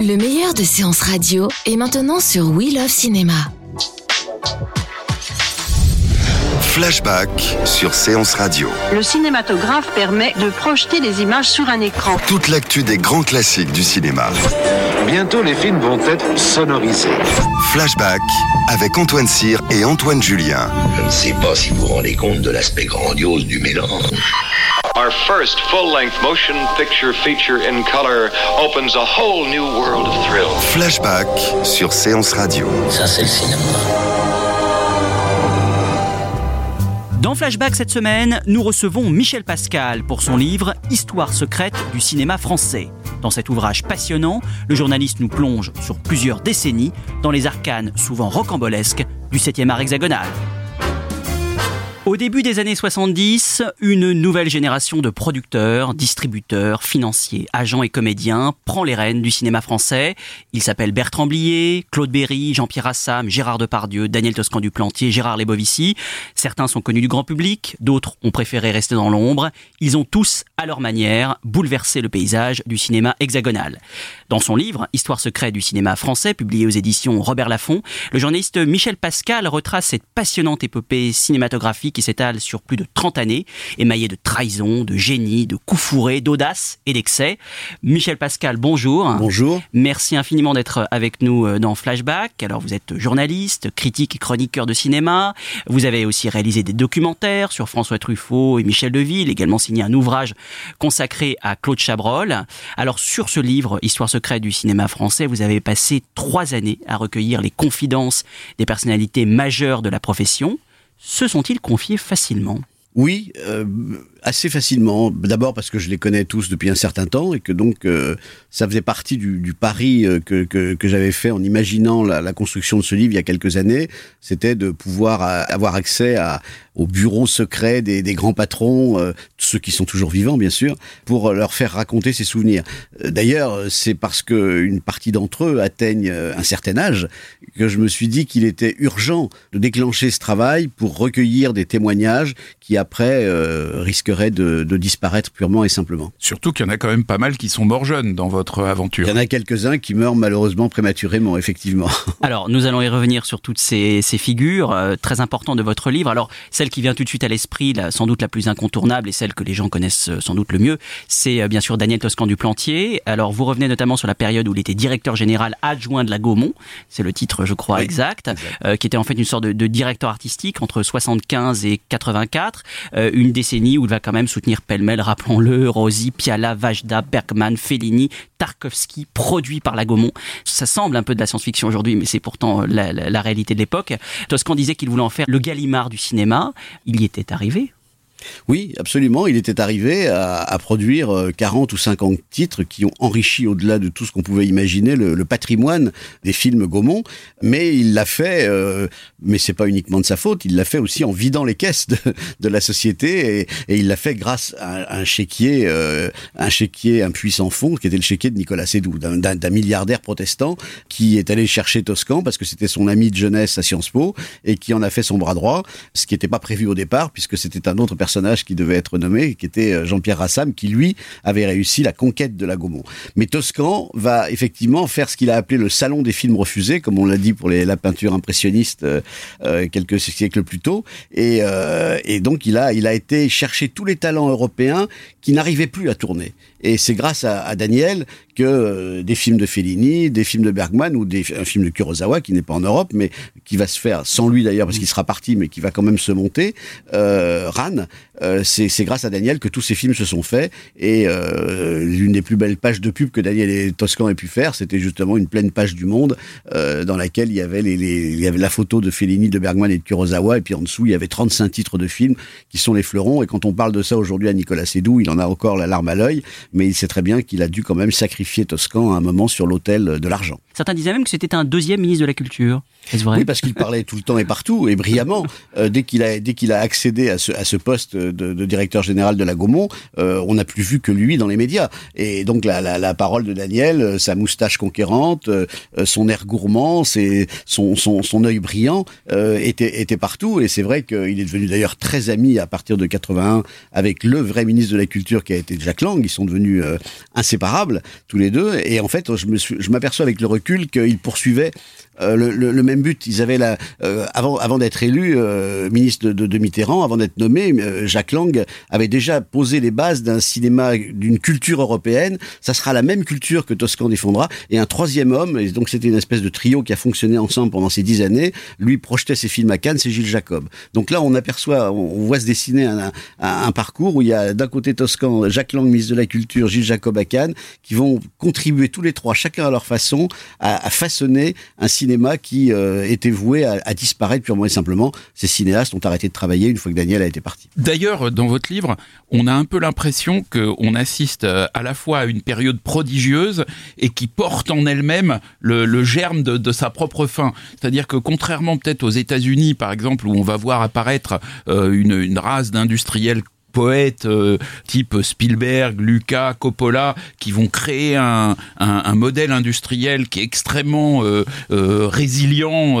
Le meilleur de séances radio est maintenant sur We Love Cinéma. Flashback sur Séance Radio. Le cinématographe permet de projeter des images sur un écran. Toute l'actu des grands classiques du cinéma. Bientôt, les films vont être sonorisés. Flashback avec Antoine Cyr et Antoine Julien. Je ne sais pas si vous vous rendez compte de l'aspect grandiose du mélange. Our first full-length motion picture feature in color opens a whole new world of thrill. Flashback sur Séance Radio. Ça, c'est le cinéma. Dans Flashback cette semaine, nous recevons Michel Pascal pour son livre Histoire secrète du cinéma français. Dans cet ouvrage passionnant, le journaliste nous plonge sur plusieurs décennies dans les arcanes souvent rocambolesques du 7e art hexagonal. Au début des années 70, une nouvelle génération de producteurs, distributeurs, financiers, agents et comédiens prend les rênes du cinéma français. Ils s'appellent Bertrand Blier, Claude Berry, Jean-Pierre Assam, Gérard Depardieu, Daniel Toscan du Plantier, Gérard Lebovici. Certains sont connus du grand public, d'autres ont préféré rester dans l'ombre. Ils ont tous, à leur manière, bouleversé le paysage du cinéma hexagonal. Dans son livre Histoire secrète du cinéma français, publié aux éditions Robert Laffont, le journaliste Michel Pascal retrace cette passionnante épopée cinématographique qui s'étale sur plus de 30 années, émaillée de trahison, de génie, de coups fourrés, d'audace et d'excès. Michel Pascal, bonjour. Bonjour. Merci infiniment d'être avec nous euh, dans Flashback. Alors vous êtes journaliste, critique et chroniqueur de cinéma. Vous avez aussi réalisé des documentaires sur François Truffaut et Michel Deville, également signé un ouvrage consacré à Claude Chabrol. Alors sur ce livre, Histoire secrète du cinéma français, vous avez passé trois années à recueillir les confidences des personnalités majeures de la profession. Se sont-ils confiés facilement? Oui, euh, assez facilement. D'abord parce que je les connais tous depuis un certain temps et que donc euh, ça faisait partie du, du pari euh, que, que, que j'avais fait en imaginant la, la, construction de ce livre il y a quelques années. C'était de pouvoir euh, avoir accès à, au bureau secret des, des grands patrons, euh, ceux qui sont toujours vivants bien sûr, pour leur faire raconter ses souvenirs. D'ailleurs, c'est parce que une partie d'entre eux atteignent un certain âge que je me suis dit qu'il était urgent de déclencher ce travail pour recueillir des témoignages qui après euh, risqueraient de, de, disparaître purement et simplement. Surtout qu'il y en a quand même pas mal qui sont morts jeunes dans votre aventure. Il y en a quelques-uns qui meurent malheureusement prématurément, effectivement. Alors, nous allons y revenir sur toutes ces, ces figures euh, très importantes de votre livre. Alors, celle qui vient tout de suite à l'esprit, sans doute la plus incontournable et celle que les gens connaissent euh, sans doute le mieux, c'est euh, bien sûr Daniel Toscan du Plantier. Alors, vous revenez notamment sur la période où il était directeur général adjoint de la Gaumont, c'est le titre, je crois, oui, exact, exact. Euh, qui était en fait une sorte de, de directeur artistique entre 75 et 84, euh, une décennie où il va quand même soutenir pêle-mêle, rappelons-le, Rosie, Piala, Vajda, Bergman, Fellini, Tarkovsky, produit par la Gaumont. Ça semble un peu de la science-fiction aujourd'hui, mais c'est pourtant la, la, la, réalité de l'époque. Toscan disait qu'il voulait en faire le Gallimard du cinéma. Il y était arrivé. Oui, absolument. Il était arrivé à, produire 40 ou 50 titres qui ont enrichi au-delà de tout ce qu'on pouvait imaginer le, patrimoine des films Gaumont. Mais il l'a fait, euh, mais c'est pas uniquement de sa faute, il l'a fait aussi en vidant les caisses de, la société et, et il l'a fait grâce à un chéquier, euh, un chéquier, un puissant fond qui était le chéquier de Nicolas Sédou, d'un milliardaire protestant qui est allé chercher Toscan parce que c'était son ami de jeunesse à Sciences Po et qui en a fait son bras droit, ce qui n'était pas prévu au départ puisque c'était un autre personnage qui devait être nommé, qui était Jean-Pierre Rassam, qui lui avait réussi la conquête de la Gaumont. Mais Toscan va effectivement faire ce qu'il a appelé le salon des films refusés, comme on l'a dit pour la peinture impressionniste euh, quelques siècles plus tôt, et, euh, donc il a, il a été chercher tous les talents européens qui n'arrivaient plus à tourner. Et c'est grâce à, Daniel que euh, des films de Fellini, des films de Bergman ou des, un film de Kurosawa qui n'est pas en Europe, mais qui va se faire sans lui d'ailleurs parce qu'il sera parti, mais qui va quand même se monter, euh, Ran, euh, c'est grâce à Daniel que tous ces films se sont faits. Et euh, l'une des plus belles pages de pub que Daniel et Toscan aient pu faire, c'était justement une pleine page du Monde euh, dans laquelle il y avait les, les- il y avait la photo de Fellini, de Bergman et de Kurosawa, et puis en dessous il y avait 35 titres de films qui sont les fleurons. Et quand on parle de ça aujourd'hui à Nicolas Sédou, il en a encore la larme à l'œil, mais il sait très bien qu'il a dû quand même sacrifier Toscan à un moment sur l'autel de l'argent. Certains disaient même que c'était un deuxième ministre de la Culture. Est-ce vrai? Oui, parce qu'il parlait tout le temps et partout et brillamment. Euh, dès qu'il a dès qu'il a accédé à ce à ce poste de, de directeur général de la Gaumont, euh, on n'a plus vu que lui dans les médias. Et donc la la, la parole de Daniel, euh, sa moustache conquérante, euh, son air gourmand, c'est son son son œil brillant était était partout. Et c'est vrai qu'il est devenu d'ailleurs très ami à partir de 81 avec le vrai ministre de la Culture qui a été Jacques Lang. Ils sont devenus inséparables tous les deux. Et en fait, je m'aperçois avec le recul qu'ils poursuivaient euh, le, le- le même but. Ils avaient la euh, avant avant d'être élu euh, ministre de, de, Mitterrand, avant d'être nommé, euh, Jacques Lang avait déjà posé les bases d'un cinéma, d'une culture européenne. Ça sera la même culture que Toscan défendra. Et un troisième homme, et donc c'était une espèce de trio qui a fonctionné ensemble pendant ces dix années. Lui projetait ses films à Cannes, c'est Gilles Jacob. Donc là, on aperçoit, on, voit se dessiner un, un, un parcours où il y a d'un côté Toscan, Jacques Lang, ministre de la Culture, Gilles Jacob à Cannes, qui vont contribuer tous les trois, chacun à leur façon, à, à façonner un cinéma qui euh, était voué à, à disparaître purement et simplement. Ces cinéastes ont arrêté de travailler une fois que Daniel a été parti. D'ailleurs, dans votre livre, on a un peu l'impression qu'on assiste euh, à la fois à une période prodigieuse et qui porte en elle-même le, le germe de, de sa propre fin. C'est-à-dire que contrairement peut-être aux États-Unis, par exemple, où on va voir apparaître euh, une, une race d'industriels poètes euh, type Spielberg, Lucas, Coppola, qui vont créer un, un, modèle industriel qui est extrêmement euh, euh, résilient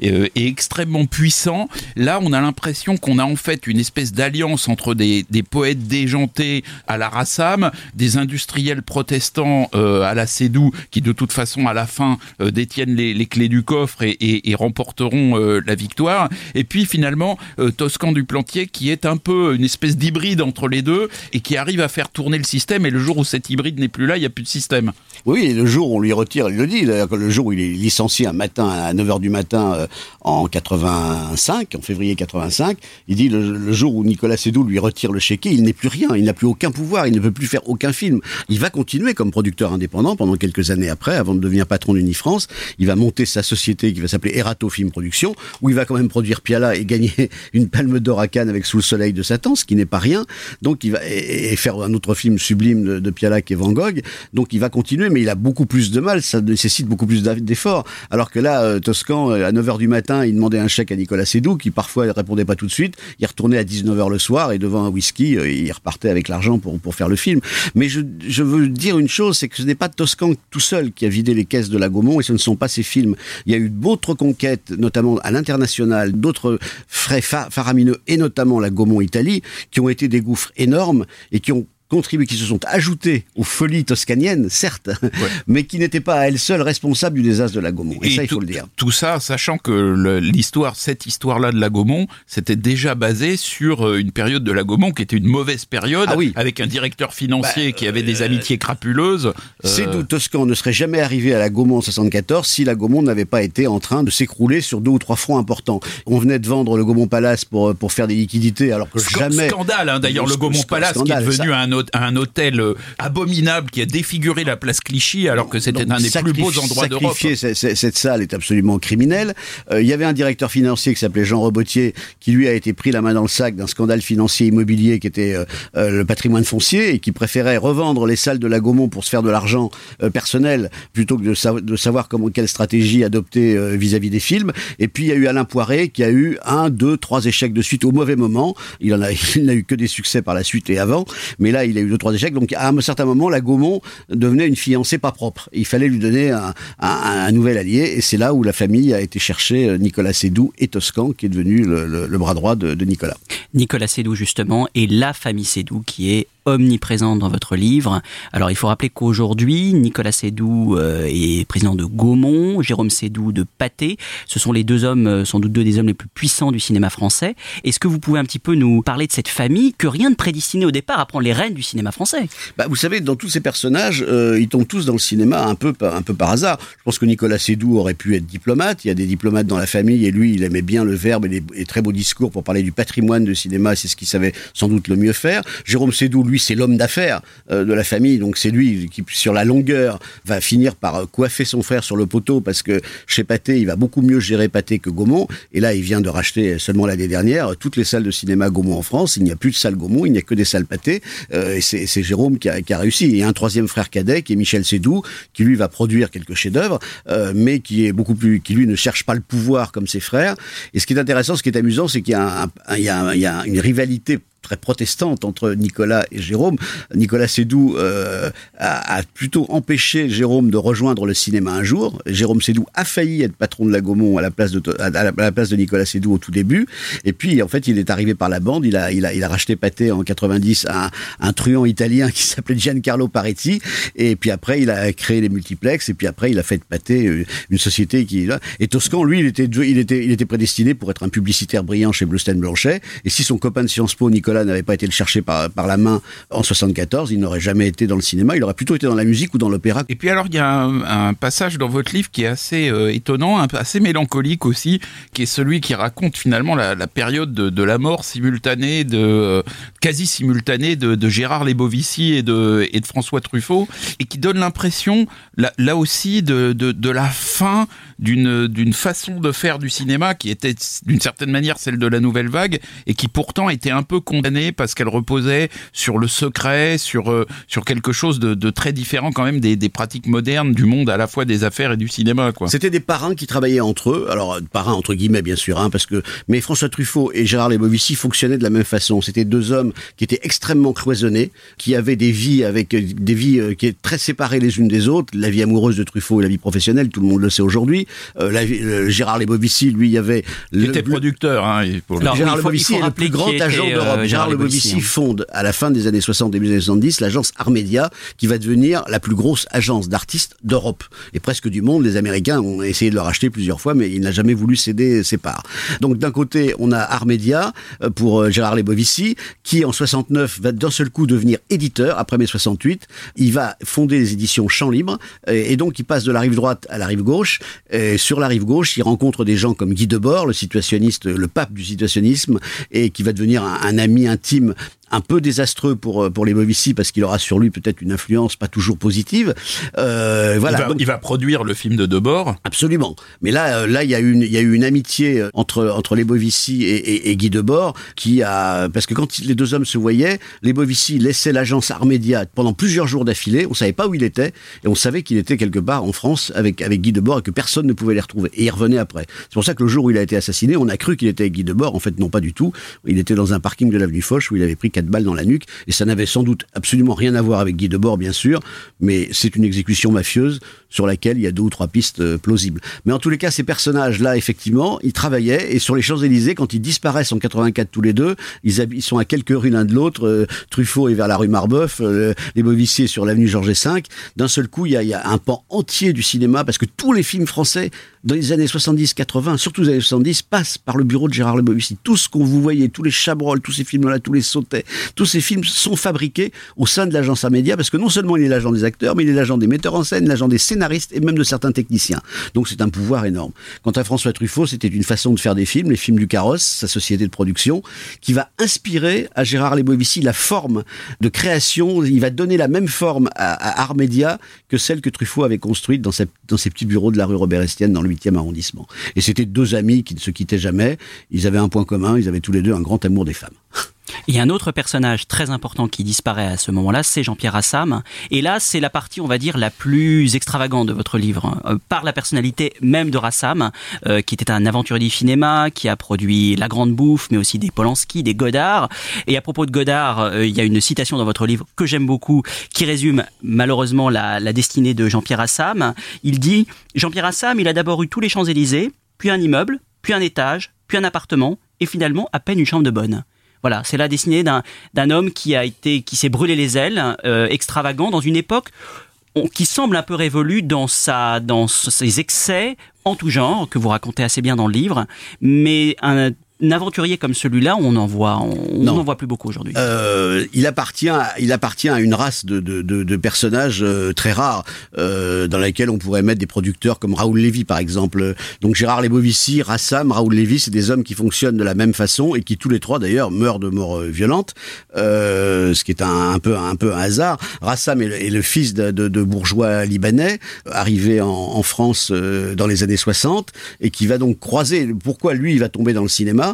et, extrêmement puissant. Là, on a l'impression qu'on a en fait une espèce d'alliance entre des, des poètes déjantés à la Rassam, des industriels protestants à la Sédou, qui de toute façon à la fin détiennent les, les clés du coffre et, et, et remporteront la victoire. Et puis finalement, Toscan du Plantier, qui est un peu une espèce d'hybride entre les deux et qui arrive à faire tourner le système. Et le jour où cet hybride n'est plus là, il n'y a plus de système. Oui, le jour où on lui retire, il le dit, le jour où il est licencié un matin à 9h du matin euh, en 85, en février 85, il dit le, le jour où Nicolas Sédou lui retire le chéquier, il n'est plus rien, il n'a plus aucun pouvoir, il ne peut plus faire aucun film. Il va continuer comme producteur indépendant pendant quelques années après, avant de devenir patron d'Unifrance. Il va monter sa société qui va s'appeler Erato Film Production, où il va quand même produire Piala et gagner une palme d'or à Cannes avec Sous le soleil de Satan, ce qui n'est pas rien. Donc il va et, et faire un autre film sublime de, de est Van Gogh. Donc il va continuer, mais il a beaucoup plus de mal, ça nécessite beaucoup plus d'efforts. Alors que là, euh, Toscan, euh, à 9h du matin, il demandait un chèque à Nicolas Sédou, qui parfois ne répondait pas tout de suite. Il retournait à 19h le soir et devant un whisky, euh, il repartait avec l'argent pour, pour faire le film. Mais je, je veux dire une chose, c'est que ce n'est pas Toscan tout seul qui a vidé les caisses de la Gaumont et ce ne sont pas ses films. Il y a eu d'autres conquêtes, notamment à l'international, d'autres frais fa- faramineux et notamment la Gaumont Italie, qui ont été des gouffres énormes et qui ont contribué, qui se sont ajoutés aux folies toscaniennes, certes, mais qui n'étaient pas à elles seules responsables du désastre de la Gaumont. Et, ça, il tout, faut le dire. Tout ça, sachant que l'histoire, cette histoire-là de la Gaumont, c'était déjà basé sur euh, une période de la Gaumont qui était une mauvaise période, Ah oui. avec un directeur financier Bah, qui avait des amitiés crapuleuses. euh, Sédou Toscan ne serait jamais arrivé à la Gaumont en 74 si la Gaumont n'avait pas été en train de s'écrouler sur deux ou trois fronts importants. On venait de vendre le Gaumont Palace pour, pour faire des liquidités, alors que Sc- jamais... Scandale, hein, d'ailleurs, le Gaumont Palace scandale, qui est devenu ça- un, un hôtel euh, abominable qui a défiguré la place Clichy alors que c'était un des plus beaux endroits d'Europe. Cette salle est absolument criminel. Euh, Il y avait un directeur financier qui s'appelait Jean Robotier, qui lui a été pris la main dans le sac d'un scandale financier immobilier qui était euh, euh, le patrimoine foncier et qui préférait revendre les salles de la Gaumont pour se faire de l'argent personnel plutôt que de, sa- de savoir comment quelle stratégie adopter vis-à-vis des films. Et puis il y a eu Alain Poiré qui a eu un, deux, trois échecs de suite au mauvais moment. Il en a, il n'a eu que des succès par la suite et avant, mais là il a eu deux, trois échecs. Donc à un certain moment, la Gaumont devenait une fiancée pas propre. Il fallait lui donner un, nouvel allié, et c'est là où la famille a été chercher euh, Nicolas Sédou et Toscan, qui est devenu le, bras droit de, de Nicolas. Nicolas Sédou, justement, et la famille Sédou qui est omniprésente dans votre livre. Alors il faut rappeler qu'aujourd'hui, Nicolas Sédou euh, est président de Gaumont, Jérôme Sédou de Pâté. Ce sont les deux hommes, euh, sans doute deux des hommes les plus puissants du cinéma français. Est-ce que vous pouvez un petit peu nous parler de cette famille que rien ne prédestinait au départ à prendre les rênes du cinéma français? Bah, Vous savez, dans tous ces personnages, euh, ils tombent tous dans le cinéma un peu, un peu par hasard. Je pense que Nicolas Sédou aurait pu être diplomate. Il y a des diplomates dans la famille et lui, il aimait bien le verbe et les, très beaux discours pour parler du patrimoine de cinéma. C'est ce qu'il savait sans doute le mieux faire. Jérôme Sédou, lui, c'est l'homme d'affaires euh, de la famille. Donc c'est lui qui, sur la longueur, va finir par euh, coiffer son frère sur le poteau parce que chez Pathé, il va beaucoup mieux gérer Pathé que Gaumont. Et là, il vient de racheter seulement l'année dernière toutes les salles de cinéma Gaumont en France. Il n'y a plus de salles Gaumont, il n'y a que des salles Pathé. Euh, et c'est Jérôme qui a, qui a, réussi. A un troisième frère cadet qui est Michel Sédou, qui lui va produire quelques chefs-d'œuvre, mais qui est beaucoup plus, qui lui ne cherche pas le pouvoir comme ses frères. Et ce qui est intéressant, ce qui est amusant, c'est qu'il y y a une rivalité très protestante entre Nicolas et Jérôme. Nicolas Sédou euh, a, plutôt empêché Jérôme de rejoindre le cinéma un jour. Jérôme Sédou a failli être patron de la Gaumont à la place de, à la, place de Nicolas Sédou au tout début. Et puis, en fait, il est arrivé par la bande. Il a, il a, il a racheté Pathé en 90 à un, truand italien qui s'appelait Giancarlo Paretti. Et puis après, il a créé les multiplex. Et puis après, il a fait de Pathé euh, une société qui. Et Toscan, lui, il était, il était, il était prédestiné pour être un publicitaire brillant chez Bluestein Blanchet. Et si son copain de Sciences Po, Nicolas n'avait pas été le chercher par, par la main en 74, il n'aurait jamais été dans le cinéma, il aurait plutôt été dans la musique ou dans l'opéra. Et puis alors, il y a un, passage dans votre livre qui est assez euh, étonnant, assez mélancolique aussi, qui est celui qui raconte finalement la, période de, la mort simultanée, de euh, quasi simultanée de, Gérard Lebovici et de, et de François Truffaut, et qui donne l'impression, là, aussi, de, de la fin d'une façon de faire du cinéma qui était d'une certaine manière celle de la nouvelle vague et qui pourtant était un peu condamnée parce qu'elle reposait sur le secret, sur euh, sur quelque chose de, de, très différent quand même des, des, pratiques modernes du monde à la fois des affaires et du cinéma quoi. C'était des parrains qui travaillaient entre eux, alors parrains entre guillemets bien sûr hein, parce que mais François Truffaut et Gérard Lebovici fonctionnaient de la même façon. C'était deux hommes qui étaient extrêmement cloisonnés, qui avaient des vies avec des vies euh, qui étaient très séparées les unes des autres, la vie amoureuse de Truffaut et la vie professionnelle, tout le monde le sait aujourd'hui. Euh, la, Gérard Lebovici, lui, il y avait... Il était producteur. Hein, pour Gérard Lebovici est le plus grand agent d'Europe. Euh, Gérard Lebovici hein. fonde, à la fin des années 60, début des années 70, l'agence Armedia, qui va devenir la plus grosse agence d'artistes d'Europe. Et presque du monde, les Américains ont essayé de le racheter plusieurs fois, mais il n'a jamais voulu céder ses parts. Donc d'un côté, on a Armedia euh, pour Gérard Lebovici, qui en 69 va d'un seul coup devenir éditeur, après mai 68. Il va fonder les éditions Champs Libre, et donc il passe de la rive droite à la rive gauche. Et sur la rive gauche, il rencontre des gens comme Guy Debord, le situationniste, le pape du situationnisme, et qui va devenir un ami intime un peu désastreux pour euh, pour les Movici parce qu'il aura sur lui peut-être une influence pas toujours positive. Euh, voilà. Il va, produire le film de Debord. Absolument. Mais là, euh, là, il y a eu une, il y a eu une amitié euh, entre entre les Bovici et, et, et, Guy Debord qui a parce que quand les deux hommes se voyaient, les Bovici laissaient l'agence Armédia pendant plusieurs jours d'affilée. On savait pas où il était et on savait qu'il était quelque part en France avec avec Guy Debord et que personne ne pouvait les retrouver. Et il revenait après. C'est pour ça que le jour où il a été assassiné, on a cru qu'il était avec Guy Debord. En fait, non pas du tout. Il était dans un parking de l'avenue Foch où il avait pris quatre balles dans la nuque, et ça n'avait sans doute absolument rien à voir avec Guy Debord, bien sûr, mais c'est une exécution mafieuse sur laquelle il y a deux ou trois pistes euh, plausibles. Mais en tous les cas, ces personnages-là, effectivement, ils travaillaient, et sur les Champs-Élysées, quand ils disparaissent en 84 tous les deux, ils, sont à quelques rues l'un de l'autre, euh, Truffaut est vers la rue Marbeuf, euh, les Bovissiers sur l'avenue Georges V, d'un seul coup, il y a un pan entier du cinéma, parce que tous les films français dans les années 70-80, surtout les années 70, passent par le bureau de Gérard Lebovici. Tout ce qu'on vous voyez, tous les Chabrol, tous ces films-là, tous les Sautets, tous ces films sont fabriqués au sein de l'agence Amédia, parce que non seulement il est l'agent des acteurs, mais il est l'agent des metteurs en scène, l'agent des scénaristes et même de certains techniciens. Donc c'est un pouvoir énorme. Quant à François Truffaut, c'était une façon de faire des films, les films du Carrosse, sa société de production, qui va inspirer à Gérard Lebovici la forme de création, il va donner la même forme à, à Armédia que celle que Truffaut avait construite dans, dans ses petits bureaux de la rue Robert Estienne dans le 8e arrondissement. Et c'était deux amis qui ne se quittaient jamais. Ils avaient un point commun, ils avaient tous les deux un grand amour des femmes. Il y a un autre personnage très important qui disparaît à ce moment-là, c'est Jean-Pierre Assam. Et là, c'est la partie, on va dire, la plus extravagante de votre livre, euh, par la personnalité même de Rassam, euh, qui était un aventurier du cinéma, qui a produit La Grande Bouffe, mais aussi des Polanski, des Godard. Et à propos de Godard, euh, il y a une citation dans votre livre que j'aime beaucoup, qui résume malheureusement la, la destinée de Jean-Pierre Assam. Il dit, Jean-Pierre Assam, il a d'abord eu tous les Champs-Élysées, puis un immeuble, puis un étage, puis un appartement, et finalement à peine une chambre de bonne. Voilà, c'est la destinée d'un homme qui a été, qui s'est brûlé les ailes, euh, extravagant dans une époque qui semble un peu révolue dans sa, dans ses excès en tout genre que vous racontez assez bien dans le livre, mais un aventurier comme celui-là, on en voit, on n'en voit plus beaucoup aujourd'hui. Euh, il appartient, à, il appartient à une race de, de, de, de personnages euh, très rares, euh, dans laquelle on pourrait mettre des producteurs comme Raoul Lévy, par exemple. Donc Gérard Lebovici, Rassam, Raoul Lévy, c'est des hommes qui fonctionnent de la même façon et qui tous les trois d'ailleurs meurent de mort euh, violente, euh, ce qui est un, un peu un peu un hasard. Rassam est le, est le fils de, de, de bourgeois libanais, arrivé en, en France euh, dans les années 60 et qui va donc croiser. Pourquoi lui il va tomber dans le cinéma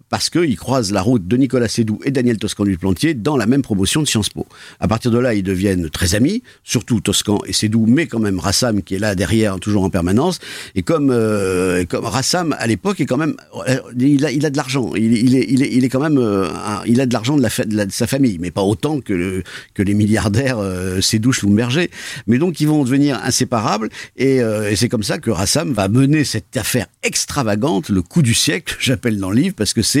parce qu'il croise la route de Nicolas Sédou et Daniel Toscan du Plantier dans la même promotion de Sciences Po. À partir de là, ils deviennent très amis, surtout Toscan et Sédou, mais quand même Rassam qui est là derrière, toujours en permanence. Et comme, euh, Rassam à l'époque est quand même, euh, il a, il a de l'argent, il, est, il est, il est quand même, euh, il a de l'argent de, la de, sa famille, mais pas autant que, que les milliardaires euh, Sédou, Schlumberger. Mais donc ils vont devenir inséparables et, euh, et c'est comme ça que Rassam va mener cette affaire extravagante, le coup du siècle, j'appelle dans le livre, parce que c'est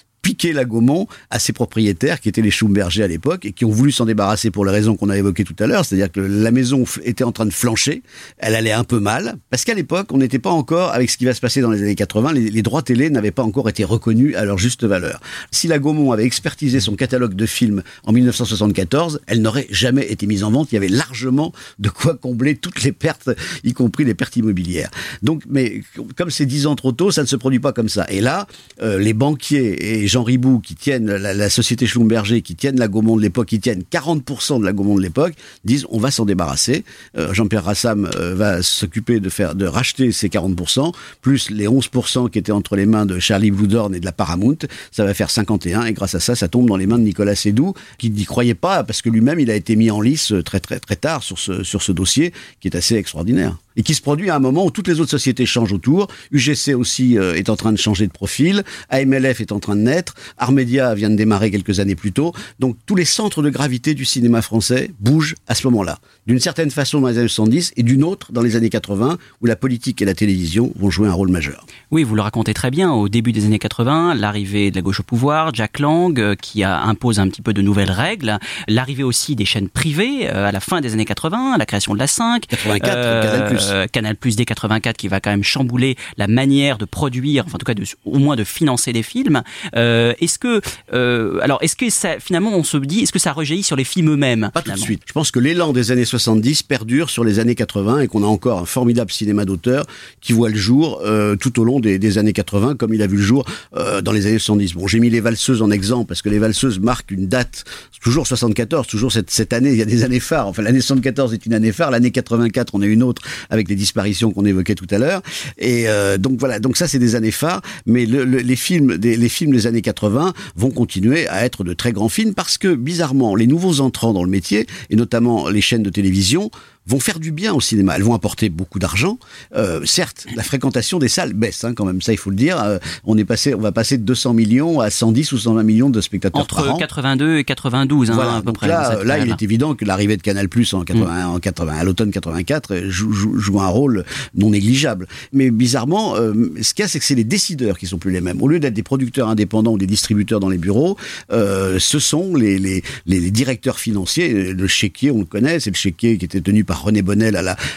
piquer la Gaumont à ses propriétaires qui étaient les Schumberger à l'époque et qui ont voulu s'en débarrasser pour les raisons qu'on a évoquées tout à l'heure, c'est-à-dire que la maison était en train de flancher, elle allait un peu mal, parce qu'à l'époque, on n'était pas encore, avec ce qui va se passer dans les années 80, les, droits télé n'avaient pas encore été reconnus à leur juste valeur. Si la Gaumont avait expertisé son catalogue de films en 1974, elle n'aurait jamais été mise en vente, il y avait largement de quoi combler toutes les pertes, y compris les pertes immobilières. Donc, mais comme c'est dix ans trop tôt, ça ne se produit pas comme ça. Et là, euh, les banquiers Jean Ribou qui tiennent la, société Schlumberger, qui tiennent la Gaumont de l'époque, qui tiennent 40% de la Gaumont de l'époque, disent on va s'en débarrasser. Euh, Jean-Pierre Rassam euh, va s'occuper de faire de racheter ces 40%, plus les 11% qui étaient entre les mains de Charlie Bloodhorn et de la Paramount. Ça va faire 51 et grâce à ça, ça tombe dans les mains de Nicolas Sédou, qui n'y croyait pas parce que lui-même, il a été mis en lice très très très tard sur ce sur ce dossier qui est assez extraordinaire et qui se produit à un moment où toutes les autres sociétés changent autour. UGC aussi euh, est en train de changer de profil, AMLF est en train de naître, Armedia vient de démarrer quelques années plus tôt. Donc tous les centres de gravité du cinéma français bougent à ce moment-là, d'une certaine façon dans les années 70 et d'une autre dans les années 80 où la politique et la télévision vont jouer un rôle majeur. Oui, vous le racontez très bien. Au début des années 80, l'arrivée de la gauche au pouvoir, Jack Lang euh, qui a, impose un petit peu de nouvelles règles, l'arrivée aussi des chaînes privées euh, à la fin des années 80, la création de la 5, 84, Canal+. Euh, Canal Plus dès 84 qui va quand même chambouler la manière de produire, enfin en tout cas de, au moins de financer des films. Euh, est-ce que euh, alors est-ce que ça finalement on se dit est-ce que ça rejaillit sur les films eux-mêmes Pas tout de suite. Je pense que l'élan des années 70 perdure sur les années 80 et qu'on a encore un formidable cinéma d'auteur qui voit le jour euh, tout au long des, des années 80 comme il a vu le jour euh, dans les années 70. Bon, j'ai mis les valseuses en exemple parce que les valseuses marquent une date, toujours 74, toujours cette, cette année, il y a des années phares. Enfin, l'année 74 est une année phare, l'année 84 on a une autre avec les disparitions qu'on évoquait tout à l'heure. Et euh, donc voilà, donc ça c'est des années phares, mais le, le, les films des les films des années 80 vont continuer à être de très grands films parce que bizarrement les nouveaux entrants dans le métier et notamment les chaînes de télévision vont faire du bien au cinéma. Elles vont apporter beaucoup d'argent. Euh, certes, la fréquentation des salles baisse, hein, quand même. Ça, il faut le dire. Euh, on est passé, on va passer de 200 millions à 110 ou 120 millions de spectateurs par entre an. 82 et 92 hein, Voilà, à peu près. là, cette là, il est évident que l'arrivée de Canal Plus en 80, en 80, à l'automne 84 euh, joue, joue, joue un rôle non négligeable. Mais bizarrement, euh, ce qu'il y a, c'est que c'est les décideurs qui sont plus les mêmes. Au lieu d'être des producteurs indépendants ou des distributeurs dans les bureaux, euh, ce sont les, les, les, les directeurs financiers. Le chéquier, on le connaît, c'est le chéquier qui était tenu par René Bonnel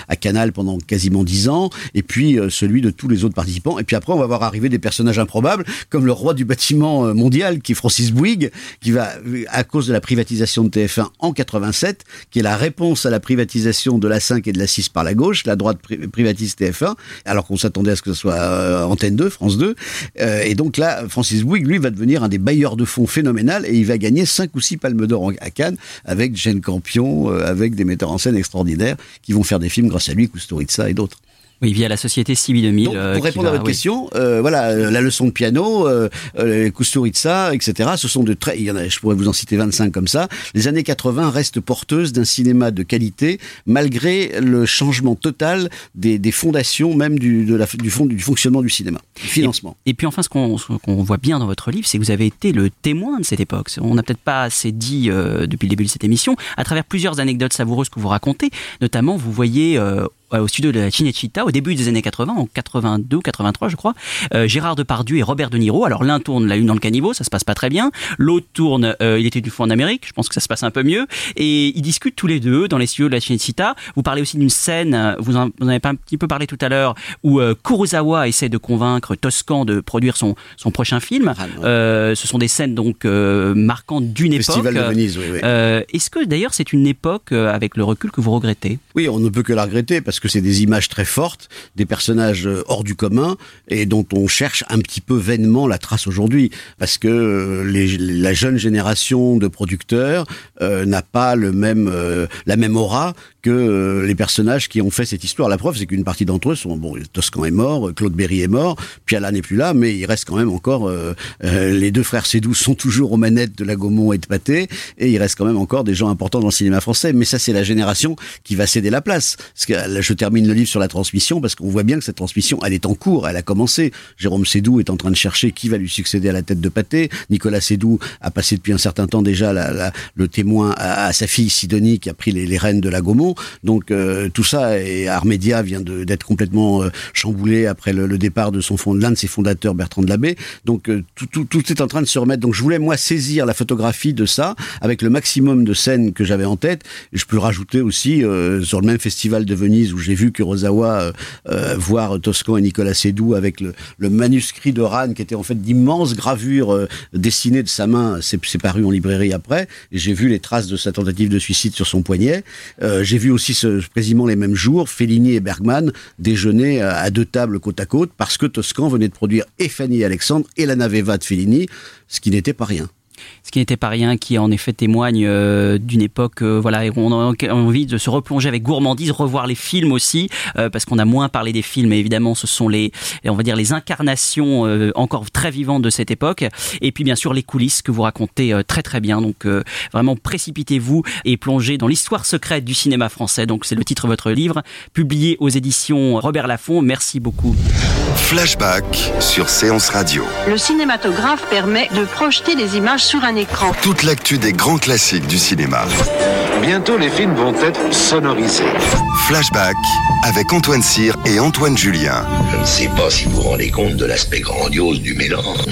à, Canal pendant quasiment dix ans, et puis euh, celui de tous les autres participants. Et puis après, on va voir arriver des personnages improbables, comme le roi du bâtiment euh, mondial, qui est Francis Bouygues, qui va, à cause de la privatisation de TF1 en 87, qui est la réponse à la privatisation de la 5 et de la 6 par la gauche, la droite pri- privatise TF1, alors qu'on s'attendait à ce que ce soit euh, Antenne 2, France 2. Euh, et donc là, Francis Bouygues, lui, va devenir un des bailleurs de fonds phénoménal, et il va gagner 5 ou 6 palmes d'or à Cannes, avec Jane Campion, euh, avec des metteurs en scène extraordinaires, qui vont faire des films grâce à lui, Kusturica et d'autres. Oui, via la société CB 2000. Donc, euh, pour répondre à votre oui. question, euh, voilà, euh, la leçon de piano, euh, euh, Kusturica, etc. Ce sont de très, il y en a, je pourrais vous en citer 25 comme ça. Les années 80 restent porteuses d'un cinéma de qualité, malgré le changement total des, des fondations, même du, de la, du, fond, du fonctionnement du cinéma, du financement. Et puis enfin, ce qu'on voit bien dans votre livre, c'est que vous avez été le témoin de cette époque. On n'a peut-être pas assez dit euh, depuis le début de cette émission, à travers plusieurs anecdotes savoureuses que vous racontez. Notamment, vous voyez au studio de la Cinecittà au début des années 80, en 82 ou 83 je crois. Euh, Gérard Depardieu et Robert De Niro. Alors l'un tourne La Lune dans le caniveau, ça se passe pas très bien. L'autre tourne euh, Il était du fond en Amérique, je pense que ça se passe un peu mieux. Et ils discutent tous les deux dans les studios de la Cinecittà. Vous parlez aussi d'une scène, vous en, vous en avez pas un petit peu parlé tout à l'heure, où euh, Kurosawa essaie de convaincre Toscan de produire son, son prochain film. Ah. Euh, ce sont des scènes donc euh, marquantes d'une époque. Festival de Venise, oui, oui. Euh, Est-ce que d'ailleurs c'est une époque euh, avec le recul que vous regrettez? Oui, on ne peut que la regretter parce que c'est des images très fortes, des personnages euh, hors du commun et dont on cherche un petit peu vainement la trace aujourd'hui parce que euh, la jeune génération de producteurs euh, n'a pas le même la même aura que les personnages qui ont fait cette histoire. La preuve, c'est qu'une partie d'entre eux sont bon, Toscan est mort, Claude Berry est mort, Piala n'est plus là, mais il reste quand même encore les deux frères Sédou sont toujours aux manettes de la Gaumont et de Pathé, et il reste quand même encore des gens importants dans le cinéma français. Mais ça, c'est la génération qui va céder la place. Parce que je termine le livre sur la transmission parce qu'on voit bien que cette transmission, elle est en cours, elle a commencé. Jérôme Sédou est en train de chercher qui va lui succéder à la tête de Pathé. Nicolas Sédou a passé depuis un certain temps déjà le témoin à, sa fille Sidonie qui a pris les, rênes de la Gaumont. Donc euh, tout ça, et Armédia vient d'être complètement euh, chamboulé après le, départ de son fond, l'un de ses fondateurs, Bertrand de Labbé. Donc euh, tout, tout, est en train de se remettre. Donc je voulais moi saisir la photographie de ça avec le maximum de scènes que j'avais en tête. Je peux rajouter aussi euh, sur le même festival de Venise j'ai vu Kurosawa euh, voir Toscan et Nicolas Sédou avec le, manuscrit de Rannes qui était en fait d'immenses gravures dessinées de sa main. C'est paru en librairie après. J'ai vu les traces de sa tentative de suicide sur son poignet. j'ai vu aussi ce, quasiment les mêmes jours Fellini et Bergman déjeuner à deux tables côte à côte parce que Toscan venait de produire et Alexandre et la Naveva de Fellini, ce qui n'était pas rien ce qui n'était pas rien, qui en effet témoigne euh, d'une époque, euh, voilà, et on a envie de se replonger avec gourmandise, revoir les films aussi, euh, parce qu'on a moins parlé des films, mais évidemment, ce sont les, on va dire, les incarnations euh, encore très vivantes de cette époque, et puis bien sûr les coulisses que vous racontez euh, très très bien. Donc euh, vraiment précipitez-vous et plongez dans l'histoire secrète du cinéma français. Donc c'est le titre de votre livre, publié aux éditions Robert Laffont. Merci beaucoup. Flashback sur Séance Radio. Le cinématographe permet de projeter des images sur un écran. Toute l'actu des grands classiques du cinéma. Bientôt, les films vont être sonorisés. Flashback avec Antoine Cyr et Antoine Julien. Je ne sais pas si vous vous rendez compte de l'aspect grandiose du mélange.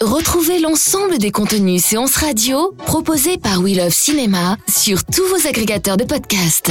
Retrouvez l'ensemble des contenus séances radio proposés par We Love Cinéma sur tous vos agrégateurs de podcasts.